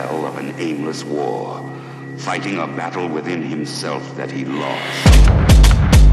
hell of an aimless war, fighting a battle within himself that he lost.